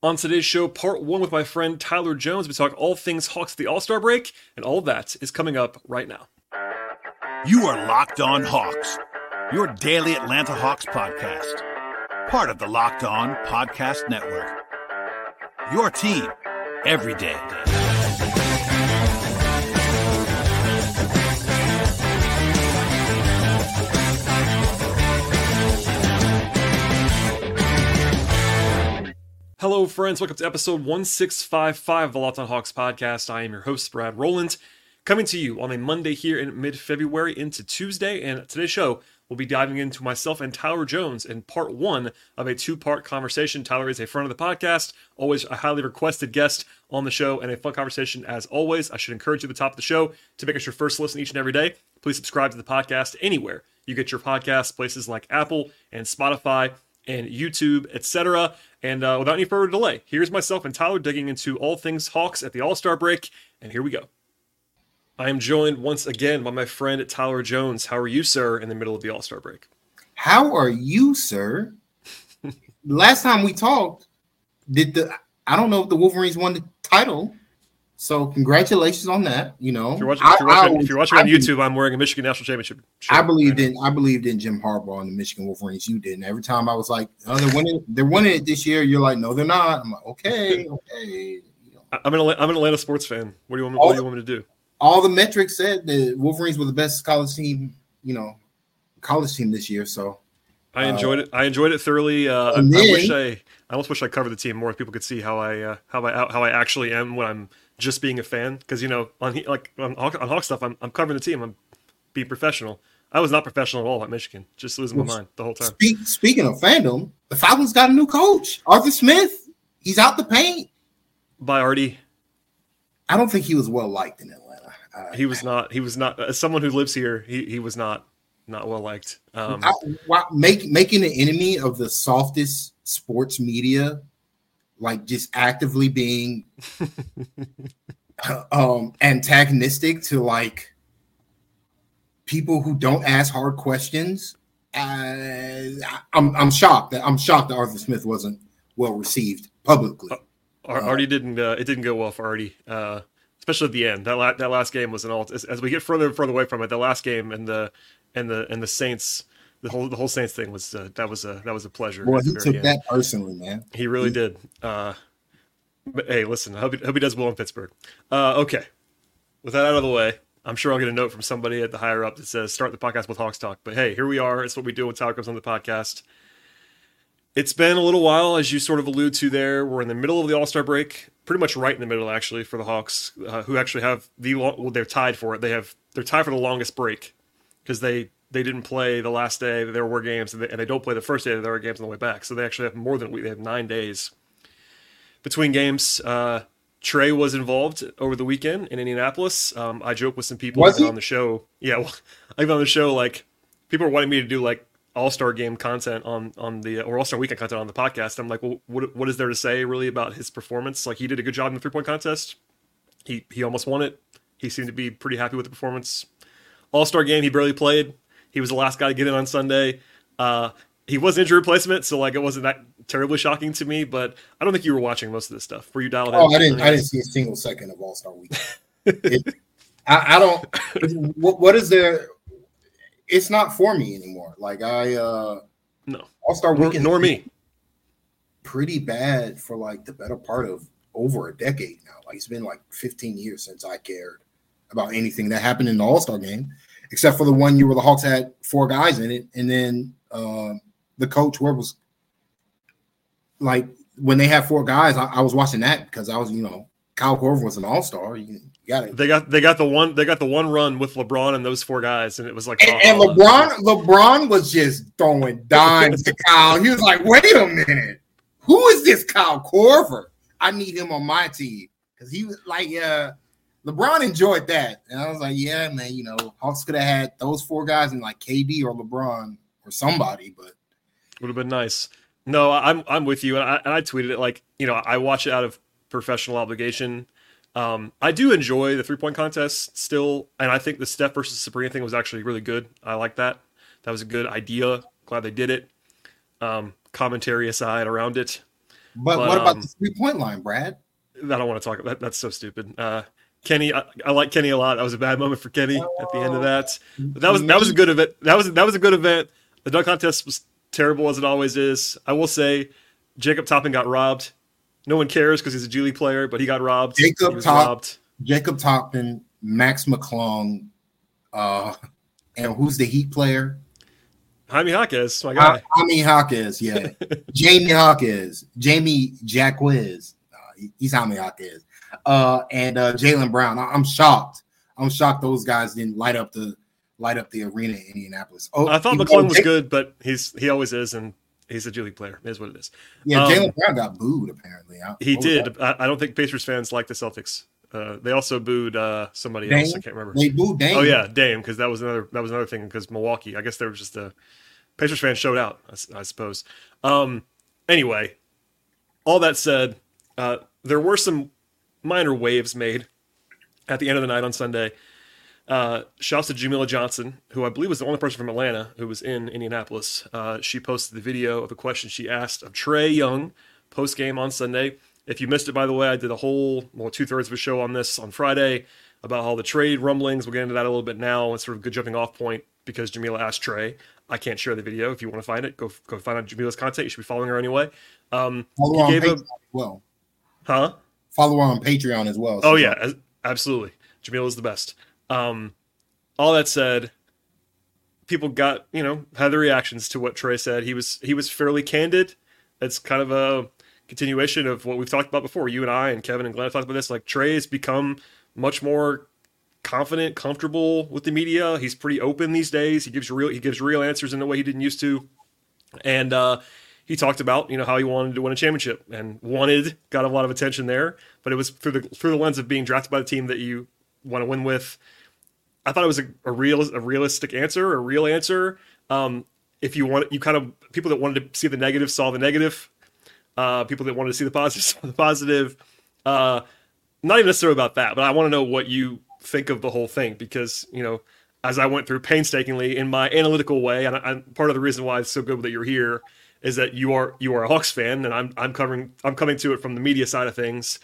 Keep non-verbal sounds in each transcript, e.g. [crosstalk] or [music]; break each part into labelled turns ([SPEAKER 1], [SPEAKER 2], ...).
[SPEAKER 1] On today's show, part one with my friend Tyler Jones, we talk all things Hawks at the All Star break, and all that is coming up right now.
[SPEAKER 2] You are Locked On Hawks, your daily Atlanta Hawks podcast, part of the Locked On Podcast Network. Your team every day.
[SPEAKER 1] Hello, friends. Welcome to episode 1655 of the Locked On Hawks podcast. I am your host, Brad Rowland, coming to you on a Monday here in mid February into Tuesday. And today's show, we'll be diving into myself and Tyler Jones in part one of a two part conversation. Tyler is a friend of the podcast, always a highly requested guest on the show, and a fun conversation as always. I should encourage you at the top of the show to make us your first listen each and every day. Please subscribe to the podcast anywhere you get your podcasts, places like Apple and Spotify and YouTube, etc. And uh, without any further delay, here's myself and Tyler digging into all things Hawks at the All Star break, and here we go. I am joined once again by my friend Tyler Jones. How are you, sir, in the middle of the All Star break?
[SPEAKER 3] How are you, sir? [laughs] Last time we talked, did the I don't know if the Wolverines won the title. So congratulations on that. You know,
[SPEAKER 1] if you're watching, if you're watching, I, if you're watching on YouTube, I'm wearing a Michigan National Championship.
[SPEAKER 3] I believed right in I believed in Jim Harbaugh and the Michigan Wolverines. You didn't. every time I was like, "Oh, they're winning, they're winning it this year." You're like, "No, they're not." I'm like, "Okay, [laughs] okay."
[SPEAKER 1] I'm an I'm an Atlanta sports fan. What do you want me, what do you want me to do?
[SPEAKER 3] All the metrics said the Wolverines were the best college team, you know, college team this year. So
[SPEAKER 1] I enjoyed uh, it. I enjoyed it thoroughly. Uh, I, then, I, wish I, I almost wish I covered the team more. If people could see how I, uh, how I, how I actually am when I'm just being a fan because you know on like on, on Hawk stuff I'm, I'm covering the team I'm being professional. I was not professional at all at Michigan, just losing my mind the whole time.
[SPEAKER 3] Speak, speaking of fandom, the Falcons got a new coach, Arthur Smith. He's out the paint.
[SPEAKER 1] By Artie.
[SPEAKER 3] I don't think he was well liked in Atlanta.
[SPEAKER 1] Uh, he was not. He was not. As someone who lives here, he, he was not not well liked. Um,
[SPEAKER 3] I, make, making an enemy of the softest sports media like just actively being [laughs] um antagonistic to like people who don't ask hard questions. Uh, I'm I'm shocked that I'm shocked that Arthur Smith wasn't well received publicly.
[SPEAKER 1] Uh, Artie didn't. Uh, it didn't go well for Artie, uh, especially at the end. That la- that last game was an all. As, as, we get further and further away from it, the last game and the and the and the Saints the whole the whole Saints thing was uh, that was a that was a pleasure.
[SPEAKER 3] Well, he took end. that personally, man.
[SPEAKER 1] He really he, did. Uh, but hey, listen, I hope he, hope he does well in Pittsburgh. Uh, okay, with that out of the way, I'm sure I'll get a note from somebody at the higher up that says start the podcast with Hawks talk. But hey, here we are. It's what we do when Tyler comes on the podcast. It's been a little while, as you sort of allude to there. We're in the middle of the All Star break, pretty much right in the middle, actually, for the Hawks, uh, who actually have the long, well, they're tied for it. They have they're tied for the longest break because they they didn't play the last day there were games, and they, and they don't play the first day there were games on the way back. So they actually have more than a week. They have nine days between games. Uh, Trae was involved over the weekend in Indianapolis. Um, I joke with some people on the show. Yeah, well, [laughs] I've on the show like people are wanting me to do like All Star game content on on the or All Star weekend content on the podcast. I'm like, well, what what is there to say really about his performance? Like he did a good job in the three point contest. He he almost won it. He seemed to be pretty happy with the performance. All Star game, he barely played. He was the last guy to get in on Sunday. Uh, he was an injury replacement, so like it wasn't that terribly shocking to me. But I don't think you were watching most of this stuff. Were you dialed
[SPEAKER 3] oh, in? I didn't. I didn't see a single second of All Star Week. [laughs] it, I, I, don't. What, what is there? It's not for me anymore. Like I. uh
[SPEAKER 1] No.
[SPEAKER 3] All Star.
[SPEAKER 1] Nor, nor me.
[SPEAKER 3] Pretty bad for like the better part of over a decade now. Like it's been like 15 years since I cared about anything that happened in the All Star game except for the one year where the Hawks had four guys in it, and then uh, the coach where was like when they had four guys, I, I, was watching that because I was, you know, Kyle Korver was an all star. You, you got it.
[SPEAKER 1] They got they got the one they got the one run with LeBron and those four guys, and it was like
[SPEAKER 3] and, and LeBron LeBron was just throwing dimes to Kyle. He was like, "Wait a minute, who is this Kyle Korver? I need him on my team." Because he was like, uh, LeBron enjoyed that. And I was like, yeah, man, you know, Hawks could have had those four guys and like KD or LeBron or somebody, but
[SPEAKER 1] would have been nice. No, I'm I'm with you, and I, and I tweeted it like you know I watch it out of professional obligation. Um, I do enjoy the three point contest still, and I think the Steph versus Sabrina thing was actually really good. I like that. That was a good idea. Glad they did it. Um, commentary aside around it,
[SPEAKER 3] But,
[SPEAKER 1] But,
[SPEAKER 3] what about
[SPEAKER 1] um,
[SPEAKER 3] the three point line, Brad?
[SPEAKER 1] I don't want to talk about that. That's so stupid. Uh, Kenny, I, I like Kenny a lot. That was a bad moment for Kenny at the end of that. But that was that was a good event. That was that was a good event. The dunk contest was terrible as it always is. I will say, Jacob Toppin got robbed. No one cares because he's a League player, but he got robbed.
[SPEAKER 3] Jacob Top-
[SPEAKER 1] robbed.
[SPEAKER 3] Jacob Toppin, Mac McClung, uh, and who's the Heat player?
[SPEAKER 1] Jaime Jaquez, my guy.
[SPEAKER 3] I mean Hawkins, yeah. [laughs] Jamie Hawkins, Jaime Jaquez. Uh, he- he's Jaime Hawkins. Uh, and uh, Jaylen Brown. I, am shocked. I'm shocked those guys didn't light up the light up the arena in Indianapolis. Oh,
[SPEAKER 1] I thought McClung
[SPEAKER 3] though
[SPEAKER 1] was good, but he's he always is, and he's a G League player. Is what it is.
[SPEAKER 3] Yeah,
[SPEAKER 1] Um,
[SPEAKER 3] Jaylen Brown got booed apparently. I-
[SPEAKER 1] He
[SPEAKER 3] what was that?
[SPEAKER 1] did. I, I don't think Pacers fans like the Celtics. Uh, they also booed uh, somebody
[SPEAKER 3] Dame?
[SPEAKER 1] else. I can't remember.
[SPEAKER 3] They booed Dame.
[SPEAKER 1] Oh yeah, Dame, because that was another that was another thing. Because Milwaukee, I guess there was just a Pacers fans showed out. I suppose. Um, anyway, all that said, uh, there were some minor waves made at the end of the night on Sunday. Uh, shouts to Jamila Johnson, who I believe was the only person from Atlanta who was in Indianapolis. Uh, she posted the video of a question she asked of Trae Young post game on Sunday. If you missed it, by the way, I did a whole, well, two thirds of a show on this on Friday about all the trade rumblings. We'll get into that a little bit now. It's sort of a good jumping off point because Jamila asked Trae. I can't share the video. If you want to find it, go go find out Jamila's content. You should be following her anyway. Um, he gave a-
[SPEAKER 3] well.
[SPEAKER 1] huh?
[SPEAKER 3] Follow her on Patreon as well.
[SPEAKER 1] Oh yeah, absolutely. Jamila's the best. Um, all that said, people got you know had their reactions to what Trae said. He was he was fairly candid. It's kind of a continuation of what we've talked about before. You and I and Kevin and Glenn have talked about this. Like Trae has become much more confident, comfortable with the media. He's pretty open these days. He gives real he gives real answers in a way he didn't used to. And uh, he talked about you know how he wanted to win a championship and wanted got a lot of attention there, but it was through the through the lens of being drafted by the team that you want to win with. I thought it was a, a real a realistic answer, a real answer. Um, if you want, you kind of people that wanted to see the negative saw the negative. Uh, people that wanted to see the positive [laughs] saw the positive. Uh, not even necessarily about that, but I want to know what you think of the whole thing because you know, as I went through painstakingly in my analytical way, and I, I'm part of the reason why it's so good that you're here is that you are you are a Hawks fan, and I'm I'm covering I'm coming to it from the media side of things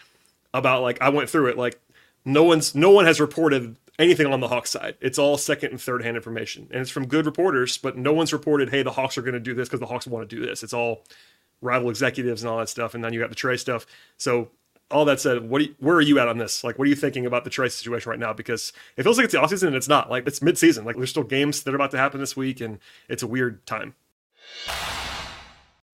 [SPEAKER 1] about like I went through it like no one's no one has reported anything on the Hawks side. It's all second and third hand information, and it's from good reporters, but no one's reported, hey, the Hawks are going to do this because the Hawks want to do this. It's all rival executives and all that stuff, and then you got the Trae stuff. So all that said, what you, where are you at on this? Like, what are you thinking about the Trae situation right now? Because it feels like it's the offseason and it's not. Like it's mid-season. Like there's still games that are about to happen this week, and it's a weird time.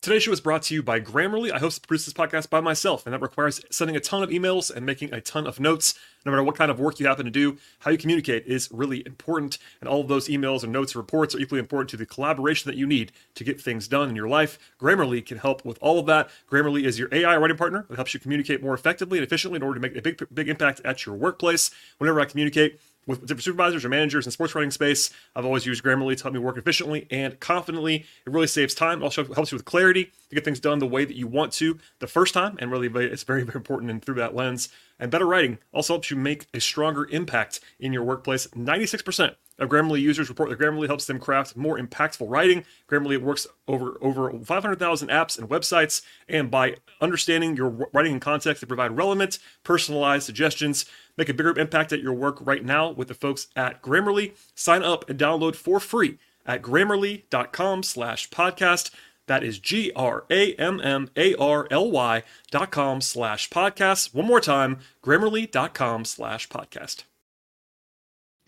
[SPEAKER 1] Today's show is brought to you by Grammarly. I host and produce this podcast by myself, and that requires sending a ton of emails and making a ton of notes. No matter what kind of work you happen to do, how you communicate is really important. And all of those emails and notes and reports are equally important to the collaboration that you need to get things done in your life. Grammarly can help with all of that. Grammarly is your AI writing partner that helps you communicate more effectively and efficiently in order to make a big, big impact at your workplace. Whenever I communicate, with different supervisors or managers in sports writing space. I've always used Grammarly to help me work efficiently and confidently. It really saves time. It also helps you with clarity to get things done the way that you want to the first time. And really, it's very, [laughs] very important and through that lens. And better writing also helps you make a stronger impact in your workplace. 96% of Grammarly users report that Grammarly helps them craft more impactful writing. Grammarly works over over 500,000 apps and websites, and by understanding your writing and context, they provide relevant, personalized suggestions. Make a bigger impact at your work right now with the folks at Grammarly. Sign up and download for free at grammarly.com slash podcast. That is G R A M M A R L Y dot com slash podcast. One more time, grammarly.com slash podcast.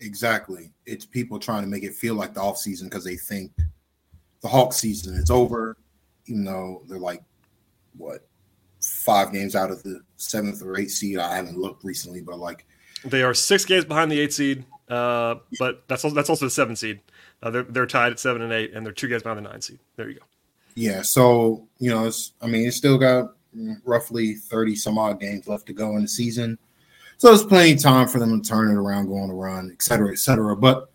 [SPEAKER 3] Exactly. It's people trying to make it feel like the off season because they think the Hawk season is over, even though they're like what five games out of the seventh or eighth seed. I haven't looked recently, but like
[SPEAKER 1] They are six games behind the eight seed, uh, but that's also, that's also the seven seed. Uh, they're, they're tied at seven and eight, and they're two games behind the nine seed. There you go.
[SPEAKER 3] yeah. So you know, it's I mean, it's still got roughly thirty some odd games left to go in the season. So there's plenty of time for them to turn it around, go on a run, et cetera, et cetera. But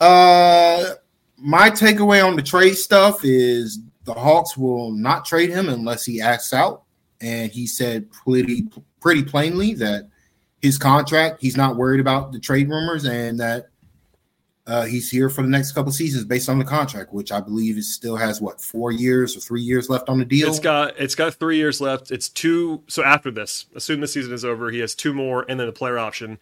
[SPEAKER 3] uh my takeaway on the trade stuff is the Hawks will not trade him unless he acts out. And he said pretty pretty plainly that his contract, he's not worried about the trade rumors and that Uh, he's here for the next couple seasons based on the contract, which I believe is still has what four years or three years left on the deal.
[SPEAKER 1] It's got it's got three years left. It's two. So after this, assume the season is over, he has two more, and then a player option.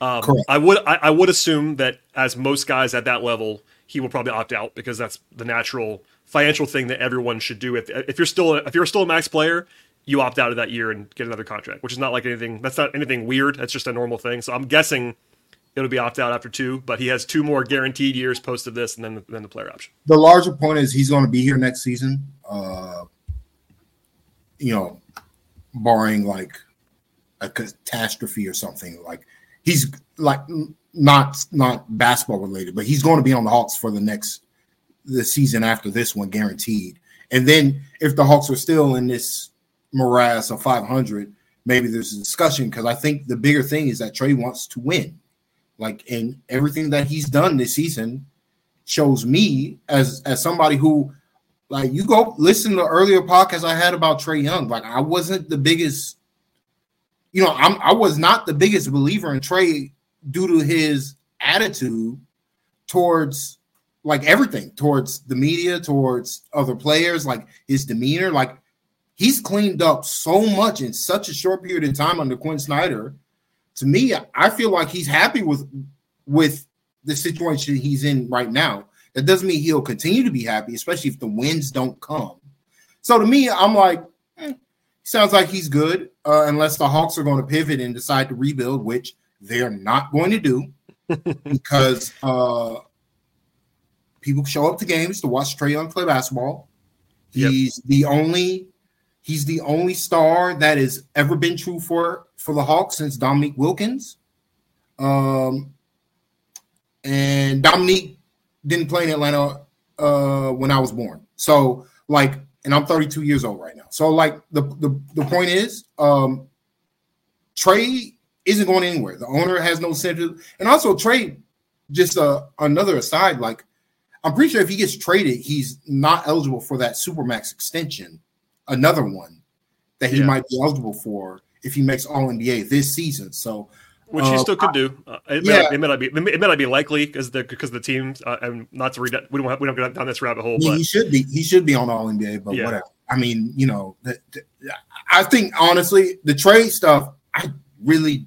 [SPEAKER 1] Um, I would I, I would assume that as most guys at that level, he will probably opt out because that's the natural financial thing that everyone should do. If if you're still a, if you're still a max player, you opt out of that year and get another contract, which is not like anything. That's not anything weird. That's just a normal thing. So I'm guessing it'll be opt out after two, but he has two more guaranteed years post of this, and then then the player option.
[SPEAKER 3] the larger point is he's going to be here next season. Uh, you know, barring like a catastrophe or something. Like he's like not not basketball related, but he's going to be on the Hawks for the next the season after this one, guaranteed. And then if the Hawks are still in this morass of 500, maybe there's a discussion because I think the bigger thing is that Trae wants to win. Like, and everything that he's done this season shows me as as somebody who like you go listen to earlier podcasts I had about Trae Young. Like I wasn't the biggest, you know, I'm I was not the biggest believer in Trae due to his attitude towards like everything, towards the media, towards other players, like his demeanor. Like he's cleaned up so much in such a short period of time under Quin Snyder. To me, I feel like he's happy with with the situation he's in right now. That doesn't mean he'll continue to be happy, especially if the wins don't come. So to me, I'm like, eh, sounds like he's good, uh, unless the Hawks are going to pivot and decide to rebuild, which they're not going to do [laughs] because uh, people show up to games to watch Trae Young play basketball.
[SPEAKER 1] Yep.
[SPEAKER 3] He's the only he's the only star that has ever been true for for the Hawks since Dominique Wilkins. Um, and Dominique didn't play in Atlanta uh, when I was born. So like, and I'm 32 years old right now. So like, the the, the point is, um, Trae isn't going anywhere. The owner has no incentive, and also Trae. Just uh, another aside, like I'm pretty sure if he gets traded, he's not eligible for that supermax extension. Another one that he
[SPEAKER 1] Yeah.
[SPEAKER 3] might be eligible for if he makes All NBA this season. So
[SPEAKER 1] which he
[SPEAKER 3] Uh,
[SPEAKER 1] still could do. Uh, it, may
[SPEAKER 3] yeah.
[SPEAKER 1] not, it may not be. It may, not be likely because the because the teams uh, and not to read. that- We don't have, we don't go down this rabbit hole,
[SPEAKER 3] I mean,
[SPEAKER 1] but
[SPEAKER 3] he should be he should be on All NBA, but
[SPEAKER 1] Yeah.
[SPEAKER 3] whatever. I mean, you know, the, the- I think honestly, the trade stuff, I really,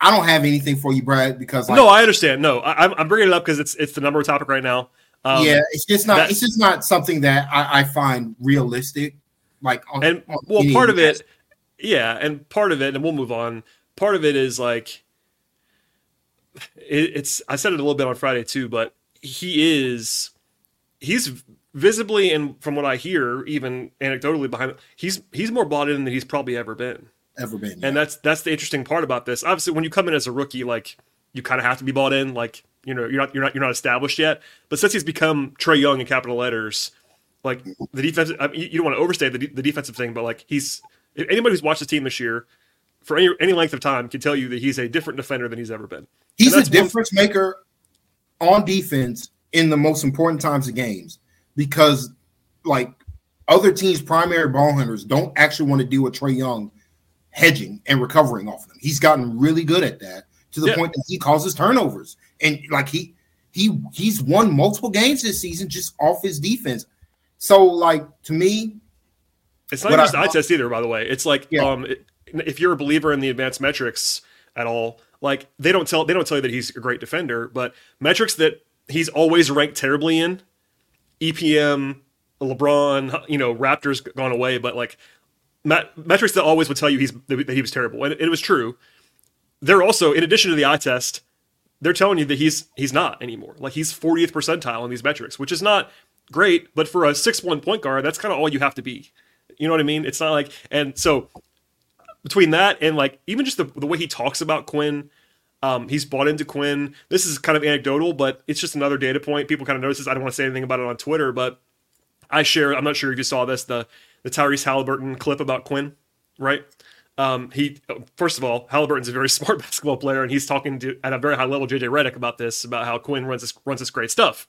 [SPEAKER 3] I don't have anything for you, Brad, because like,
[SPEAKER 1] no, I understand. No, I, I'm I'm bringing it up because it's it's the number topic right now. Um,
[SPEAKER 3] yeah, it's just not
[SPEAKER 1] that-
[SPEAKER 3] it's just not something that I, I find realistic. Like, on,
[SPEAKER 1] and
[SPEAKER 3] on
[SPEAKER 1] well, part of it, yeah, and part of it, and we'll move on. Part of it is like it, it's. I said it a little bit on Friday too, but he is he's visibly and from what I hear, even anecdotally behind, he's he's more bought in than he's probably ever been.
[SPEAKER 3] ever been.
[SPEAKER 1] And that's that's the interesting part about this. Obviously, when you come in as a rookie, like you kind of have to be bought in. Like you know, you're not you're not you're not established yet. But since he's become Trae Young in capital letters, like the defense, I mean, you don't want to overstate the, de- the defensive thing, but like he's if anybody who's watched the team this year for any any length of time can tell you that he's a different defender than he's ever been.
[SPEAKER 3] He's a
[SPEAKER 1] that's one-
[SPEAKER 3] difference maker on defense in the most important times of games because, like, other teams' primary ball hunters don't actually want to deal with Trae Young hedging and recovering off of them. He's gotten really good at that to the
[SPEAKER 1] Yeah.
[SPEAKER 3] point that he causes turnovers and like he he he's won multiple games this season just off his defense. So, like to me,
[SPEAKER 1] It's not just
[SPEAKER 3] I-
[SPEAKER 1] eye test either, by the way. It's like
[SPEAKER 3] Yeah.
[SPEAKER 1] um, if you're a believer in the advanced metrics at all, like they don't tell they don't tell you that he's a great defender, but metrics that he's always ranked terribly in, EPM, LeBron, you know, RAPTOR's gone away, but like met, metrics that always would tell you he's that he was terrible, and it, was true. They're also, in addition to the eye test, they're telling you that he's he's not anymore. Like he's 40th percentile in these metrics, which is not great, but for a six one point guard, that's kind of all you have to be. You know what I mean? It's not like and so between that and like even just the, the way he talks about Quin, um, he's bought into Quin. This is kind of anecdotal, but it's just another data point. People kind of notice this. I don't want to say anything about it on Twitter, but I share. I'm not sure if you saw this the the Tyrese Halliburton clip about Quin, right? Um, he first of all, Halliburton's a very [laughs] smart basketball player, and he's talking to at a very high level JJ Redick about this, about how Quin runs this runs this great stuff.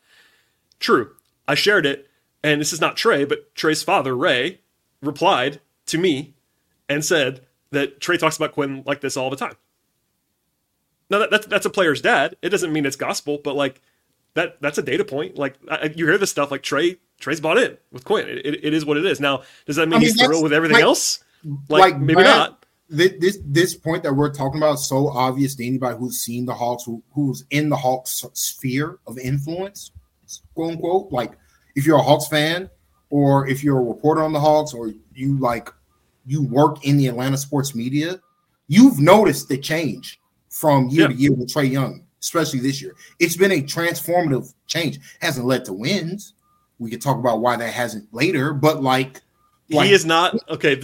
[SPEAKER 1] True, I shared it, and this is not Trae, but Trae's father Ray replied to me and said that Trae talks about Quin like this all the time. Now that, that's that's a player's dad. It doesn't mean it's gospel, but like that that's a data point. Like I, you hear this stuff, like Trae Trae's bought in with Quin. It, it, it is what it is. Now, does that mean,
[SPEAKER 3] I mean,
[SPEAKER 1] he's thrilled with everything
[SPEAKER 3] like-
[SPEAKER 1] else? Like, maybe
[SPEAKER 3] Brad-
[SPEAKER 1] not.
[SPEAKER 3] This this point that we're talking about is so obvious to anybody who's seen the Hawks, who, who's in the Hawks sphere of influence, quote unquote. Like, if you're a Hawks fan, or if you're a reporter on the Hawks, or you like you work in the Atlanta sports media, you've noticed the change from year
[SPEAKER 1] Yeah.
[SPEAKER 3] to year with Trae Young, especially this year. It's been a transformative change. Hasn't led to wins. We could talk about why that hasn't later, but like, like
[SPEAKER 1] he is not okay.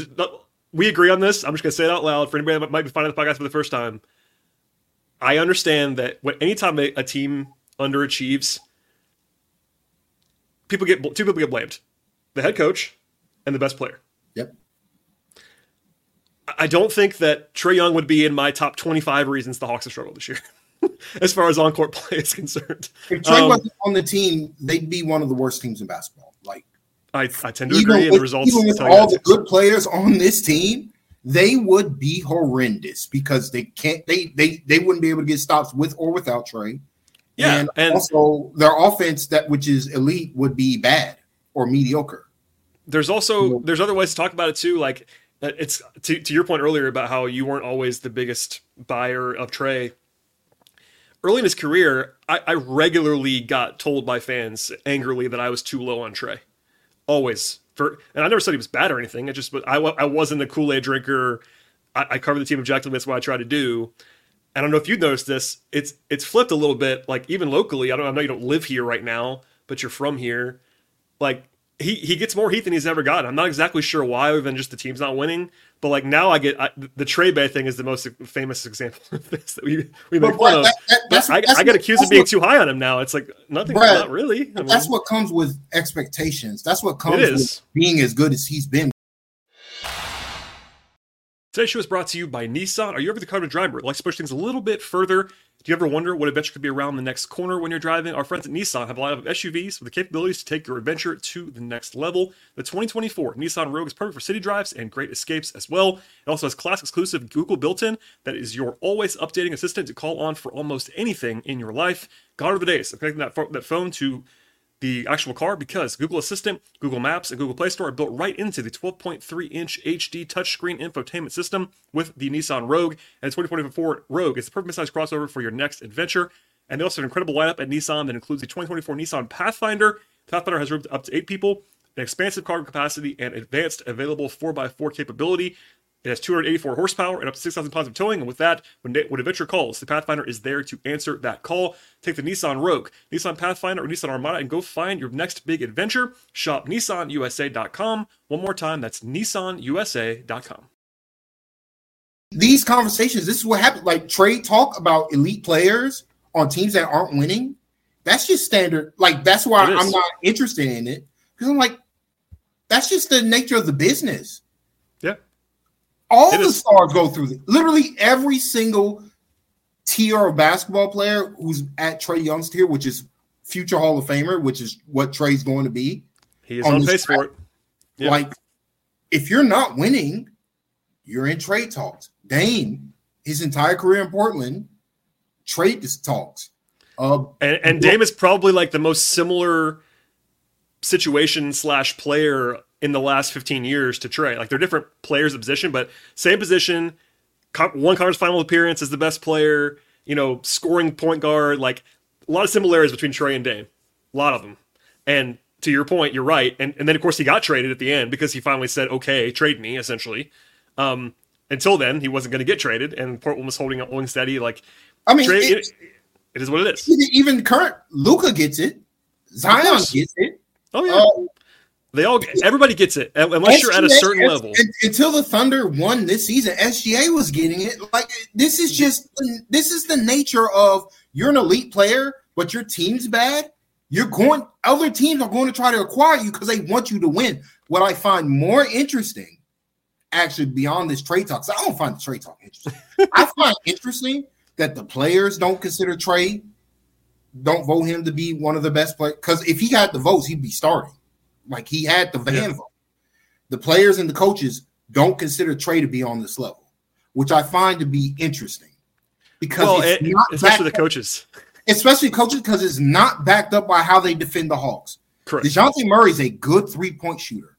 [SPEAKER 1] We agree on this. I'm just gonna say it out loud for anybody that might be finding the podcast for the first time. I understand that when, anytime a, a team underachieves, people get two people get blamed: the head coach and the best player.
[SPEAKER 3] Yep.
[SPEAKER 1] I- don't think that Trae Young would be in my top 25 reasons the Hawks have struggled this year, [laughs] as far as on court play is concerned.
[SPEAKER 3] If Trae
[SPEAKER 1] Um,
[SPEAKER 3] wasn't on the team, they'd be one of the worst teams in basketball. Like
[SPEAKER 1] I, I tend to agree, and the results
[SPEAKER 3] even with all the good players on this team, they would be horrendous because they can't. They they they wouldn't be able to get stops with or without Trae.
[SPEAKER 1] Yeah,
[SPEAKER 3] and,
[SPEAKER 1] and-
[SPEAKER 3] also their offense that which is elite would be bad or mediocre.
[SPEAKER 1] there's also there's other ways to talk about it too like uh, it's to, to your point earlier about how you weren't always the biggest buyer of Trae. Early in his career I, I regularly got told by fans angrily that i was too low on Trae. Always. For and i never said he was bad or anything. I just but i, I wasn't a kool-aid drinker. I, I covered the team objectively. That's what i try to do I don't know if you noticed this. It's it's flipped a little bit. Like even locally, I don't I know you don't live here right now, but you're from here. Like he he gets more heat than he's ever gotten. I'm not exactly sure why, other than just the team's not winning. But like now, I get I, the Trae Bay thing is the most famous example of this that we we make fun of.
[SPEAKER 3] that- that- that's-
[SPEAKER 1] I,
[SPEAKER 3] that's
[SPEAKER 1] I get accused of being
[SPEAKER 3] what-
[SPEAKER 1] too high on him now. It's like nothing,
[SPEAKER 3] Brad,
[SPEAKER 1] not really. I mean,
[SPEAKER 3] That's what comes with expectations. That's what comes with being as good as he's been.
[SPEAKER 1] Today's show is brought to you by Nissan. Are you ever the kind of driver that likes to push things a little bit further? Do you ever wonder what adventure could be around the next corner when you're driving? Our friends at Nissan have a line of SUVs with the capabilities to take your adventure to the next level. The 2024 Nissan Rogue is perfect for city drives and great escapes as well. It also has class exclusive Google built in that is your always updating assistant to call on for almost anything in your life. God of the days of connecting that, pho- that phone to the actual car because Google Assistant, Google Maps, and Google Play Store are built right into the 12.3 inch HD touchscreen infotainment system with the Nissan Rogue. And the 2024 Rogue is the perfect size crossover for your next adventure. And they also have an incredible lineup at Nissan that includes the 2024 Nissan Pathfinder. Pathfinder has room to up to eight people, an expansive cargo capacity, and advanced available 4x4 capability. It has 284 horsepower and up to 6,000 pounds of towing. And with that, when, when adventure calls, the Pathfinder is there to answer that call. Take the Nissan Rogue, Nissan Pathfinder, or Nissan Armada and go find your next big adventure. Shop nissanusa.com. One more time, that's nissanusa.com.
[SPEAKER 3] These conversations, this is what happened. Like trade talk about elite players on teams that aren't winning. That's just standard. Like that's why I'm not interested in it because I'm like, that's just the nature of the business.
[SPEAKER 1] Yeah.
[SPEAKER 3] All
[SPEAKER 1] It
[SPEAKER 3] the
[SPEAKER 1] is.
[SPEAKER 3] stars go through. The, literally every single tier of basketball player who's at Trae Young's tier, which is future Hall of Famer, which is what Trae's going to be.
[SPEAKER 1] He is
[SPEAKER 3] On
[SPEAKER 1] on
[SPEAKER 3] this
[SPEAKER 1] pace for it. Yeah.
[SPEAKER 3] Like, if you're not winning, you're in trade talks. Dame, his entire career in Portland, trade talks. Uh,
[SPEAKER 1] And, and Dame is probably like the most similar situation slash player in the last 15 years to Trae. Like they're different players of position, but same position. One conference final appearance as the best player, you know, scoring point guard. Like a lot of similarities between Trae and Dame. A lot of them. And to your point, you're right. And, and then, of course, he got traded at the end because he finally said, okay, trade me, essentially. Um, until then, he wasn't going to get traded, and Portland was holding holding steady. Like,
[SPEAKER 3] I mean,
[SPEAKER 1] trade,
[SPEAKER 3] it-
[SPEAKER 1] it, it is what it is.
[SPEAKER 3] even current Luka gets it, Zion gets it.
[SPEAKER 1] Oh, yeah.
[SPEAKER 3] Uh,
[SPEAKER 1] They all, everybody gets it, unless you're at a certain
[SPEAKER 3] S-
[SPEAKER 1] level.
[SPEAKER 3] Until the Thunder won this season, SGA was getting it. Like this is just this is the nature of you're an elite player, but your team's bad. You're going. Other teams are going to try to acquire you because they want you to win. What I find more interesting, actually, beyond this trade talk, I don't find the trade talk interesting. [laughs] I find interesting that the players don't consider trade, don't vote him to be one of the best players. Because if he got the votes, he'd be starting. Like he had the van
[SPEAKER 1] Yeah.
[SPEAKER 3] The players and the coaches don't consider Trae to be on this level, which I find to be interesting. Because
[SPEAKER 1] Well,
[SPEAKER 3] it's
[SPEAKER 1] it,
[SPEAKER 3] not
[SPEAKER 1] especially the coaches.
[SPEAKER 3] especially coaches, because it's not backed up by how they defend the Hawks.
[SPEAKER 1] Correct.
[SPEAKER 3] DeJounte Murray is a good three point shooter.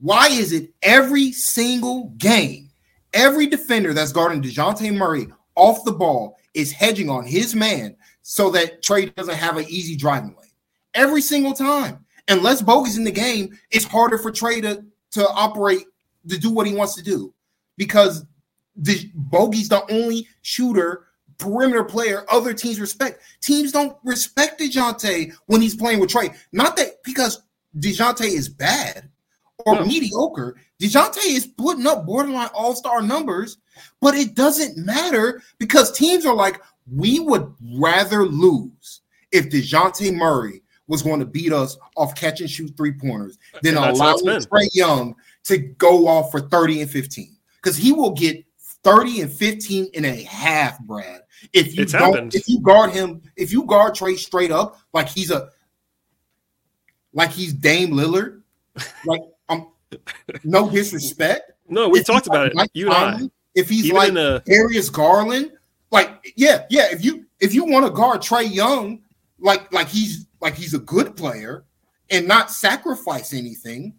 [SPEAKER 3] Why is it every single game, every defender that's guarding DeJounte Murray off the ball is hedging on his man so that Trae doesn't have an easy driving lane? Every single time. Unless Bogi's in the game, it's harder for Trae to, to operate, to do what he wants to do because the Bogi's the only shooter perimeter player other teams respect. Teams don't respect DeJounte when he's playing with Trae. Not that because DeJounte is bad or mediocre. DeJounte is putting up borderline all-star numbers, but it doesn't matter because teams are like, we would rather lose if DeJounte Murray was going to beat us off catch and shoot three-pointers than
[SPEAKER 1] And that's how
[SPEAKER 3] allowing. Trae Young to go off for 30 and 15. Because he will get 30 and 15 and a half, Brad. If you
[SPEAKER 1] It's
[SPEAKER 3] don't,
[SPEAKER 1] happened.
[SPEAKER 3] if you guard him, if you guard Trae straight up, like he's a like he's Dame Lillard, [laughs] like um no disrespect.
[SPEAKER 1] No,
[SPEAKER 3] If
[SPEAKER 1] talked about
[SPEAKER 3] like
[SPEAKER 1] it. You and I.
[SPEAKER 3] If he's
[SPEAKER 1] Even
[SPEAKER 3] like
[SPEAKER 1] a-
[SPEAKER 3] Darius Garland, like yeah, yeah. If you if you want to guard Trae Young, like like he's like he's a good player and not sacrifice anything,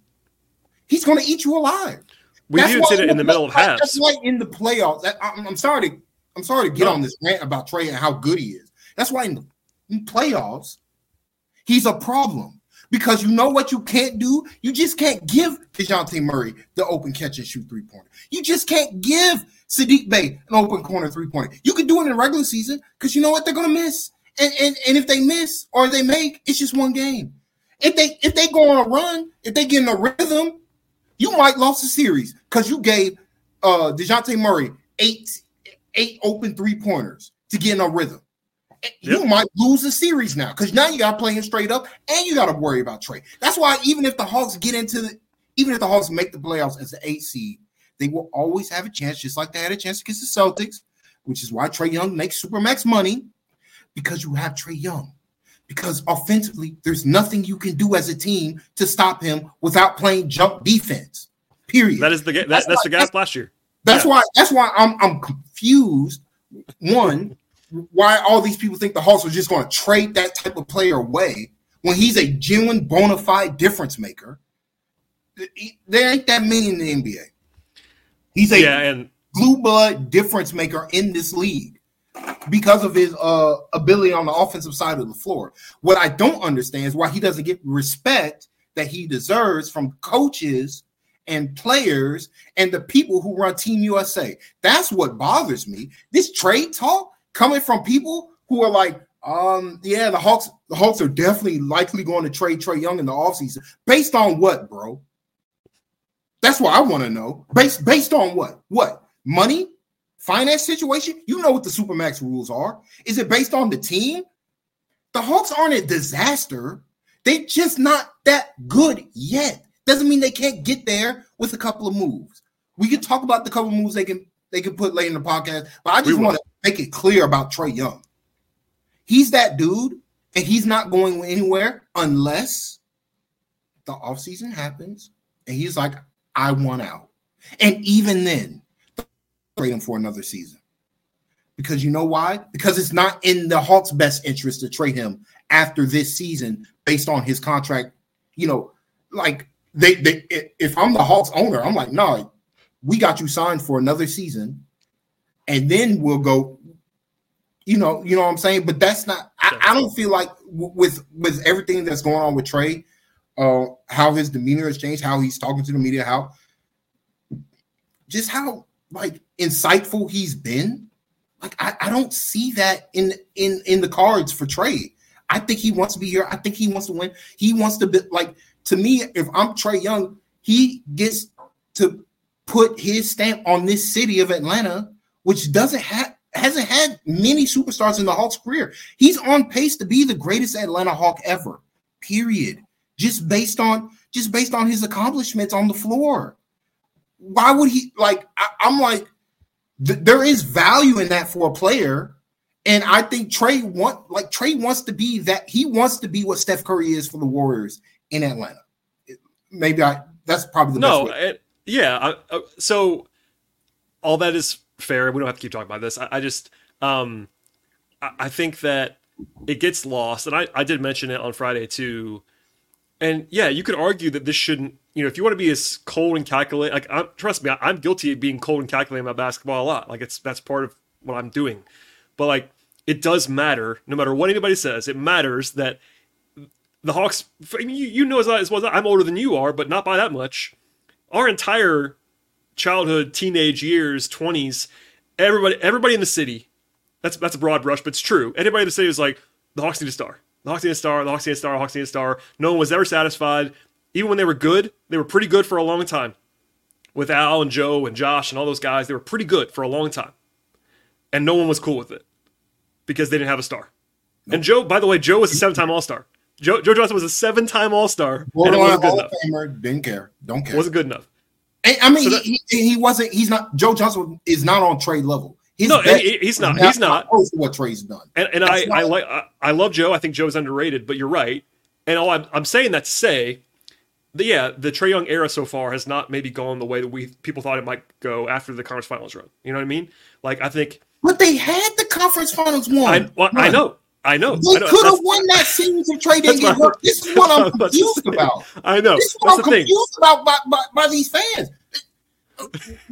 [SPEAKER 3] he's going to eat you alive.
[SPEAKER 1] We
[SPEAKER 3] That's why
[SPEAKER 1] said it in the middle of halves.
[SPEAKER 3] That's why in the playoffs. that- I'm, I'm sorry to I'm sorry to get
[SPEAKER 1] No.
[SPEAKER 3] on this rant about Trae and how good he is. That's why in the in playoffs he's a problem because you know what you can't do. You just can't give Dejounte Murray the open catch and shoot three pointer. You just can't give Saddiq Bey an open corner three pointer. You can do it in the regular season because you know what they're gonna miss. And, and and if they miss or they make, it's just one game. If they if they go on a run, if they get in a rhythm, you might lose the series because you gave uh Dejounte Murray eight eight open three pointers to get in a rhythm. You might lose the series now because now you got to play him straight up and you got to worry about Trae. That's why even if the Hawks get into the, even if the Hawks make the playoffs as the eight seed, they will always have a chance, just like they had a chance against the Celtics, which is why Trae Young makes super max money because you have Trae Young. Because offensively, there's nothing you can do as a team to stop him without playing jump defense. Period.
[SPEAKER 1] That is the that,
[SPEAKER 3] That's
[SPEAKER 1] that's,
[SPEAKER 3] why-
[SPEAKER 1] the gap last year.
[SPEAKER 3] That's
[SPEAKER 1] Yeah.
[SPEAKER 3] why. That's why I'm I'm confused. One, why all these people think the Hawks are just going to trade that type of player away when he's a genuine bona fide difference maker. There ain't that many in the NBA. He's a
[SPEAKER 1] Yeah, and
[SPEAKER 3] blue blood difference maker in this league because of his uh, ability on the offensive side of the floor. What I don't understand is why he doesn't get respect that he deserves from coaches and players and the people who run Team USA. That's what bothers me. This trade talk coming from people who are like, um, yeah, the Hawks, the Hawks are definitely likely going to trade Trae Young in the offseason. Based on what, bro? That's what I want to know. Based based on what? What? Money? Finance situation? You know what the Supermax rules are. Is it based on the team? The Hawks aren't a disaster. They're just not that good yet. Doesn't mean they can't get there with a couple of moves. We can talk about the couple of moves they can they can put later in the podcast, but I just want to make it clear about Trae Young. He's that dude, and he's not going anywhere unless the offseason happens and he's like, I want out. And even then, trade him for another season. Because you know why? Because it's not in the Hawks' best interest to trade him after this season based on his contract. You know, like they, they if I'm the Hawks owner, I'm like, no, we got you signed for another season, and then we'll go. You know, you know what I'm saying, but that's not. I, I don't feel like with with everything that's going on with Trae, uh, how his demeanor has changed, how he's talking to the media, how just how like insightful he's been. Like I, I don't see that in in in the cards for Trae. I think he wants to be here. I think he wants to win. He wants to be like to me. If I'm Trae Young, he gets to put his stamp on this city of Atlanta, which doesn't have hasn't had many superstars in the Hawks career. He's on pace to be the greatest Atlanta Hawk ever. Period. Just based on just based on his accomplishments on the floor. Why would he like? I, I'm like, th- there is value in that for a player, and I think Trae want like Trae wants to be that. He wants to be what Steph Curry is for the Warriors in Atlanta. Maybe I. That's probably the
[SPEAKER 1] no,
[SPEAKER 3] best. way.
[SPEAKER 1] it, yeah. I, uh, so all that is fair. We don't have to keep talking about this. I, I just, um, I, I think that it gets lost, and I, I did mention it on Friday too. And yeah, you could argue that this shouldn't. You know, if you want to be as cold and calculate, like I'm, trust me, I'm guilty of being cold and calculating about basketball a lot. Like it's that's part of what I'm doing. But like, it does matter, no matter what anybody says. It matters that the Hawks. I mean, you, you know as well as I'm older than you are, but not by that much. Our entire childhood, teenage years, twenties, everybody, everybody in the city. That's that's a broad brush, but it's true. Anybody in the city was like, the Hawks need a star. The Hawks need a star. The Hawks need a star. The Hawks need a star. No one was ever satisfied. Even when they were good, they were pretty good for a long time. With Al and Joe and Josh and all those guys, they were pretty good for a long time. And no one was cool with it because they didn't have a star. Nope. And Joe, by the way, Joe was a seven-time All-Star. Joe, Joe Johnson was a seven-time All-Star.
[SPEAKER 3] and it wasn't good enough. Famer, didn't care. Don't care.
[SPEAKER 1] Wasn't good enough.
[SPEAKER 3] I mean, so that, he, he, wasn't. He's not. Joe Johnson is not on trade level.
[SPEAKER 1] He's no, he, he's not. He's not.
[SPEAKER 3] what Trae's done.
[SPEAKER 1] And, and I, I like. I, I, love Joe. I think Joe's underrated. But you're right. And all I'm, I'm saying that to say, that yeah, the Trae Young era so far has not maybe gone the way that we people thought it might go after the conference finals run. You know what I mean? Like I think.
[SPEAKER 3] But they had the conference finals won.
[SPEAKER 1] I, well, I know. I know.
[SPEAKER 3] They could have won that series if Trae didn't get hurt. This is what I'm [laughs] confused about.
[SPEAKER 1] I know.
[SPEAKER 3] This is what that's I'm confused thing. about by, by, by these fans.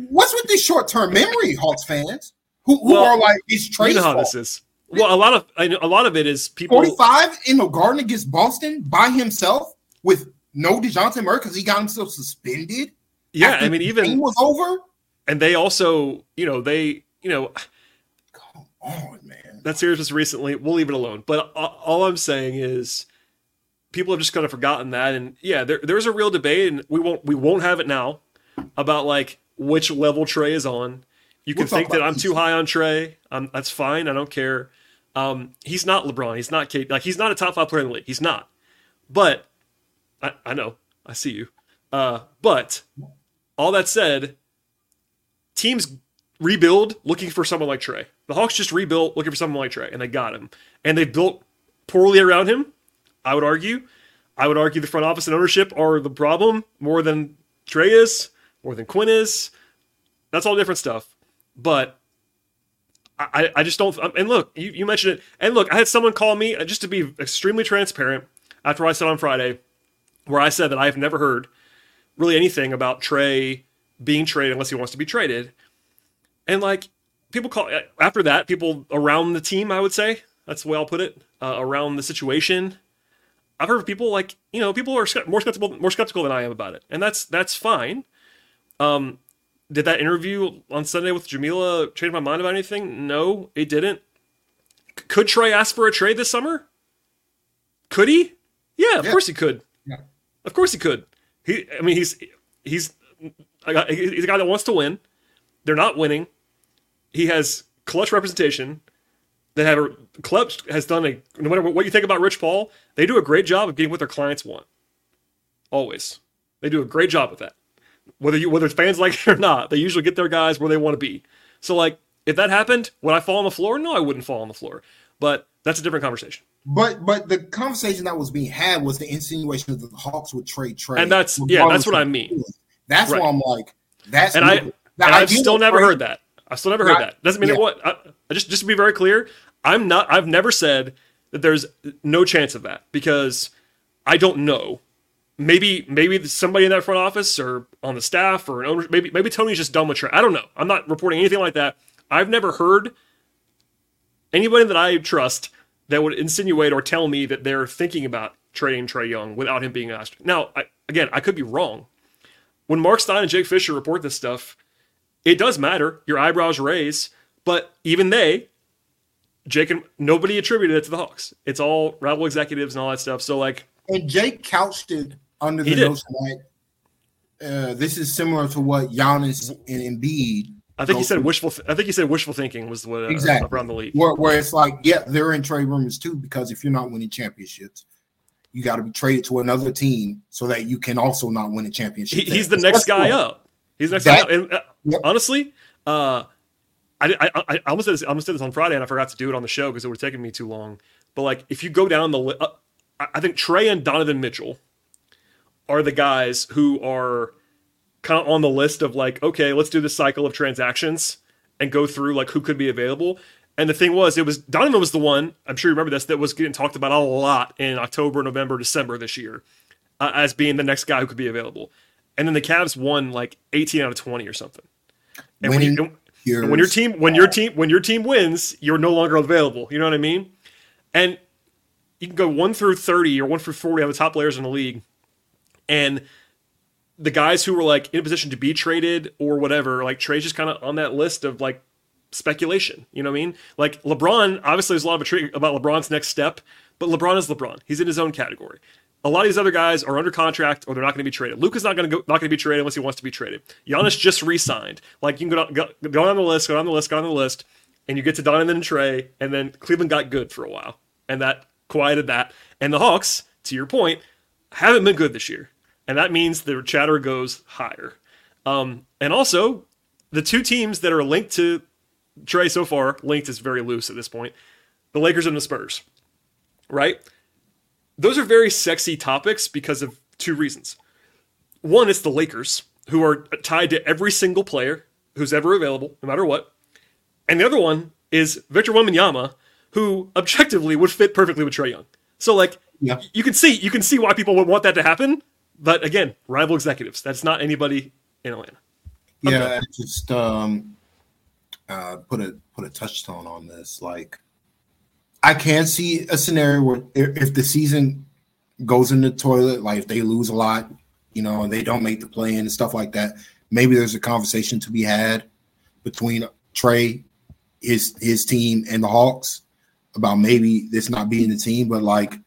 [SPEAKER 3] What's with this short term memory, Hawks fans? Who, who well, are like it's Trae's you know how fault. this is.
[SPEAKER 1] Well, a lot of I know a lot of it is people.
[SPEAKER 3] Forty five in the Garden against Boston by himself with no Dejounte Murray because he got himself suspended.
[SPEAKER 1] Yeah, I mean even
[SPEAKER 3] game was over.
[SPEAKER 1] And they also, you know, they, you know,
[SPEAKER 3] come on, man.
[SPEAKER 1] That series was recently. We'll leave it alone. But all I'm saying is, people have just kind of forgotten that. And yeah, there, there's a real debate, and we won't we won't have it now about like which level Trae is on. You can we'll think that I'm too high on Trae. Um, that's fine. I don't care. Um, he's not LeBron. He's not KD. Like he's not a top five player in the league. He's not. But I, I know. I see you. Uh, but all that said, teams rebuild looking for someone like Trae. The Hawks just rebuilt looking for someone like Trae, and they got him. And they built poorly around him. I would argue. I would argue the front office and ownership are the problem more than Trae is, more than Quin is. That's all different stuff. But I, I just don't. And look, you, you mentioned it. And look, I had someone call me uh, just to be extremely transparent after I said on Friday, where I said that I have never heard really anything about Trae being traded unless he wants to be traded. And like people call uh, after that, people around the team, I would say that's the way I'll put it, uh, around the situation. I've heard people like you know people are more skeptical more skeptical than I am about it, and that's that's fine. Um, did that interview on Sunday with Jamila change my mind about anything? No, it didn't. Could Trae ask for a trade this summer? Could he? Yeah, of yeah. course he could. Yeah. Of course he could. He, I mean, he's he's I got he's a guy that wants to win. They're not winning. He has Klutch representation. They have a Klutch has done a no matter what you think about Rich Paul, they do a great job of getting what their clients want. Always, they do a great job with that whether you whether it's fans [laughs] like it or not, they usually get their guys where they want to be. So like if that happened, would I fall on the floor? No, I wouldn't fall on the floor. But that's a different conversation.
[SPEAKER 3] But but the conversation that was being had was the insinuation that the Hawks would trade Trae.
[SPEAKER 1] And that's yeah, that's what I mean.
[SPEAKER 3] That's right. why I'm like, that's
[SPEAKER 1] and I and I've still never heard that. I still never heard that. Doesn't mean yeah. what. I, just just to be very clear, I'm not. I've never said that there's no chance of that because I don't know maybe maybe somebody in that front office or on the staff or an owner maybe maybe Tony's just done with Trae. I don't know. I'm not reporting anything like that. I've never heard anybody that I trust that would insinuate or tell me that they're thinking about trading Trae Young without him being asked. Now, I, again, I could be wrong. When Marc Stein and Jake Fisher report this stuff, it does matter. Your eyebrows raise, but even they, Jake and nobody attributed it to the Hawks. It's all rival executives and all that stuff. So like,
[SPEAKER 3] and Jake couched it under the notion that uh, this is similar to what Giannis and Embiid.
[SPEAKER 1] I think he said through. wishful. Th- I think he said wishful thinking was what uh, exactly around the league.
[SPEAKER 3] Where, where, it's like, yeah, they're in trade rumors too because if you're not winning championships, you got to be traded to another team so that you can also not win a championship.
[SPEAKER 1] He, he's the next guy up. He's the next that, guy up. And, uh, yep. Honestly, uh, I, I, I, almost did this, I almost did this on Friday and I forgot to do it on the show because it would have taken me too long. But like, if you go down the, li- uh, I think Trae and Donovan Mitchell are the guys who are kind of on the list of like, okay, let's do this cycle of transactions and go through like who could be available. And the thing was, it was Donovan was the one, I'm sure you remember this, that was getting talked about a lot in October, November, December this year uh, as being the next guy who could be available. And then the Cavs won like 18 out of 20 or something. And when, you, and when your team when your team when your team wins, you're no longer available. You know what I mean? And you can go 1 through 30 or 1 through 40 on the top players in the league. And the guys who were like in a position to be traded or whatever, like Trae's just kind of on that list of like speculation. You know what I mean? Like LeBron, obviously, there's a lot of tra- about LeBron's next step, but LeBron is LeBron. He's in his own category. A lot of these other guys are under contract or they're not going to be traded. Luka's not going to not going to be traded unless he wants to be traded. Giannis just re-signed. Like you can go, down, go, go on the list, go on the list, go on the list, and you get to Donovan and Trae, and then Cleveland got good for a while, and that quieted that. And the Hawks, to your point, haven't been good this year, and that means their chatter goes higher. Um, and also, the two teams that are linked to Trae so far, linked is very loose at this point, the Lakers and the Spurs, right? Those are very sexy topics because of two reasons. One, it's the Lakers, who are tied to every single player who's ever available, no matter what. And the other one is Victor Wembanyama, who objectively would fit perfectly with Trae Young. So like
[SPEAKER 3] Yeah.
[SPEAKER 1] you can see you can see why people would want that to happen, but again, rival executives. That's not anybody in Atlanta.
[SPEAKER 3] Yeah, just um, uh, put a put a touchstone on this. Like, I can see a scenario where if, if the season goes in the toilet, like if they lose a lot, you know, and they don't make the play in and stuff like that, maybe there's a conversation to be had between Trae, his his team, and the Hawks about maybe this not being the team. But like,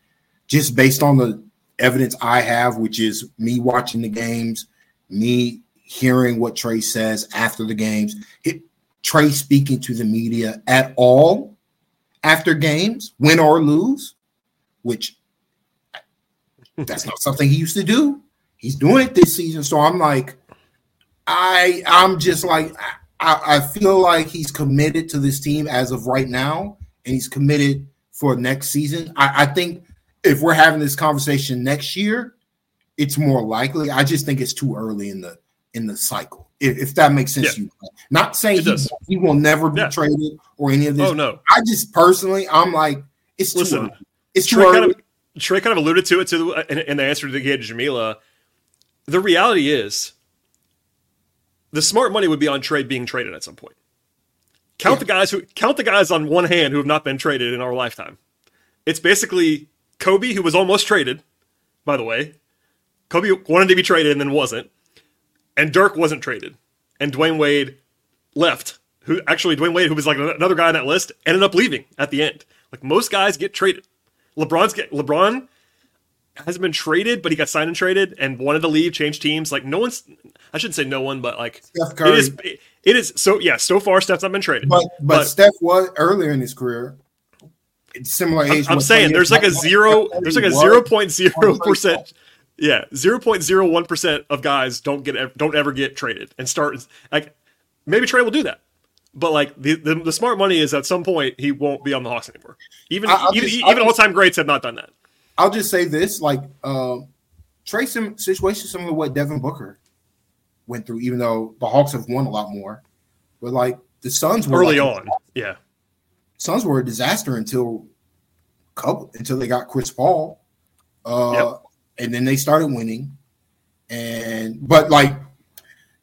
[SPEAKER 3] just based on the evidence I have, which is me watching the games, me hearing what Trae says after the games, it, Trae speaking to the media at all after games, win or lose, which that's not something he used to do. He's doing it this season. So I'm like, I I'm just like I, I feel like he's committed to this team as of right now, and he's committed for next season. I, I think if we're having this conversation next year, it's more likely. I just think it's too early in the in the cycle. If, if that makes sense
[SPEAKER 1] Yeah.
[SPEAKER 3] to you. Not saying he, he will never be
[SPEAKER 1] Yeah.
[SPEAKER 3] traded or any of this.
[SPEAKER 1] Oh no.
[SPEAKER 3] I just personally, I'm like, it's too
[SPEAKER 1] Listen,
[SPEAKER 3] early. It's too
[SPEAKER 1] Trae
[SPEAKER 3] early.
[SPEAKER 1] kind of Trae kind of alluded to it to the, in, in the answer to the gate to Jamila. The reality is, the smart money would be on Trae being traded at some point. Count
[SPEAKER 3] Yeah.
[SPEAKER 1] the guys who count the guys on one hand who have not been traded in our lifetime. It's basically Kobe, who was almost traded, by the way. Kobe wanted to be traded and then wasn't, and Dirk wasn't traded, and Dwyane Wade left. Who actually Dwyane Wade, who was like another guy on that list, ended up leaving at the end. Like most guys get traded. LeBron's get LeBron hasn't been traded, but he got signed and traded and wanted to leave, change teams. Like no one's I shouldn't say no one, but like
[SPEAKER 3] Steph
[SPEAKER 1] it
[SPEAKER 3] Curry.
[SPEAKER 1] is it is so yeah, so far Steph's not been traded.
[SPEAKER 3] But, but Steph was earlier in his career. It's similar age.
[SPEAKER 1] I'm
[SPEAKER 3] what
[SPEAKER 1] saying there's like a zero there's like a zero point zero percent. yeah, zero point zero one percent of guys don't get don't ever get traded and start like maybe Trae will do that. But like the, the the smart money is at some point he won't be on the Hawks anymore. Even
[SPEAKER 3] I'll
[SPEAKER 1] even,
[SPEAKER 3] just-
[SPEAKER 1] even all time greats have not done that.
[SPEAKER 3] I'll just say this: like um, Trae some situation similar to what Devin Booker went through. Even though the Hawks have won a lot more, but like the Suns were
[SPEAKER 1] Early
[SPEAKER 3] like-
[SPEAKER 1] on. Yeah.
[SPEAKER 3] Suns were a disaster until couple until they got Chris Paul, uh,
[SPEAKER 1] Yep.
[SPEAKER 3] and then they started winning. And but like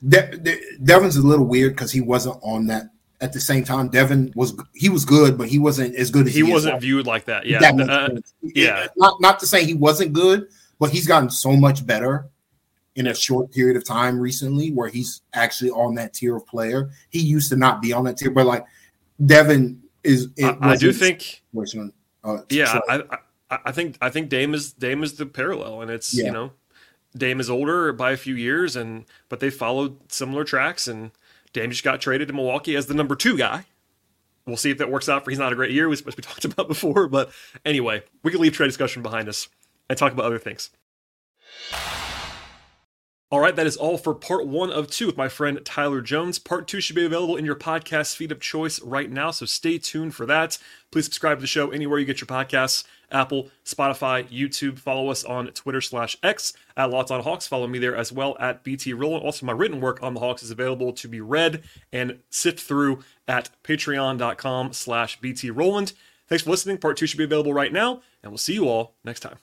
[SPEAKER 3] De- De- Devin's a little weird because he wasn't on that at the same time. Devin was he was good, but he wasn't as good as
[SPEAKER 1] He
[SPEAKER 3] is
[SPEAKER 1] wasn't
[SPEAKER 3] now.
[SPEAKER 1] viewed like that. Yeah.
[SPEAKER 3] That
[SPEAKER 1] Uh, yeah.
[SPEAKER 3] Not not to say he wasn't good, but he's gotten so much better in a short period of time recently where he's actually on that tier of player. He used to not be on that tier, but like Devin is it
[SPEAKER 1] I, I do think
[SPEAKER 3] situation, uh,
[SPEAKER 1] yeah, I, I I think I think Dame is Dame is the parallel, and it's
[SPEAKER 3] Yeah.
[SPEAKER 1] you know Dame is older by a few years, and but they followed similar tracks, and Dame just got traded to Milwaukee as the number two guy. We'll see if that works out for. He's not a great year, as we [laughs] talked about before, but anyway, we can leave trade discussion behind us and talk about other things. All right, that is all for part one of two with my friend Tyler Jones. Part two should be available in your podcast feed of choice right now, so stay tuned for that. Please subscribe to the show anywhere you get your podcasts Apple, Spotify, YouTube. Follow us on Twitter slash X at Locked on Hawks. Follow me there as well at BT Rowland. Also, my written work on the Hawks is available to be read and sift through at patreon.com slash BT Rowland. Thanks for listening. Part two should be available right now, and we'll see you all next time.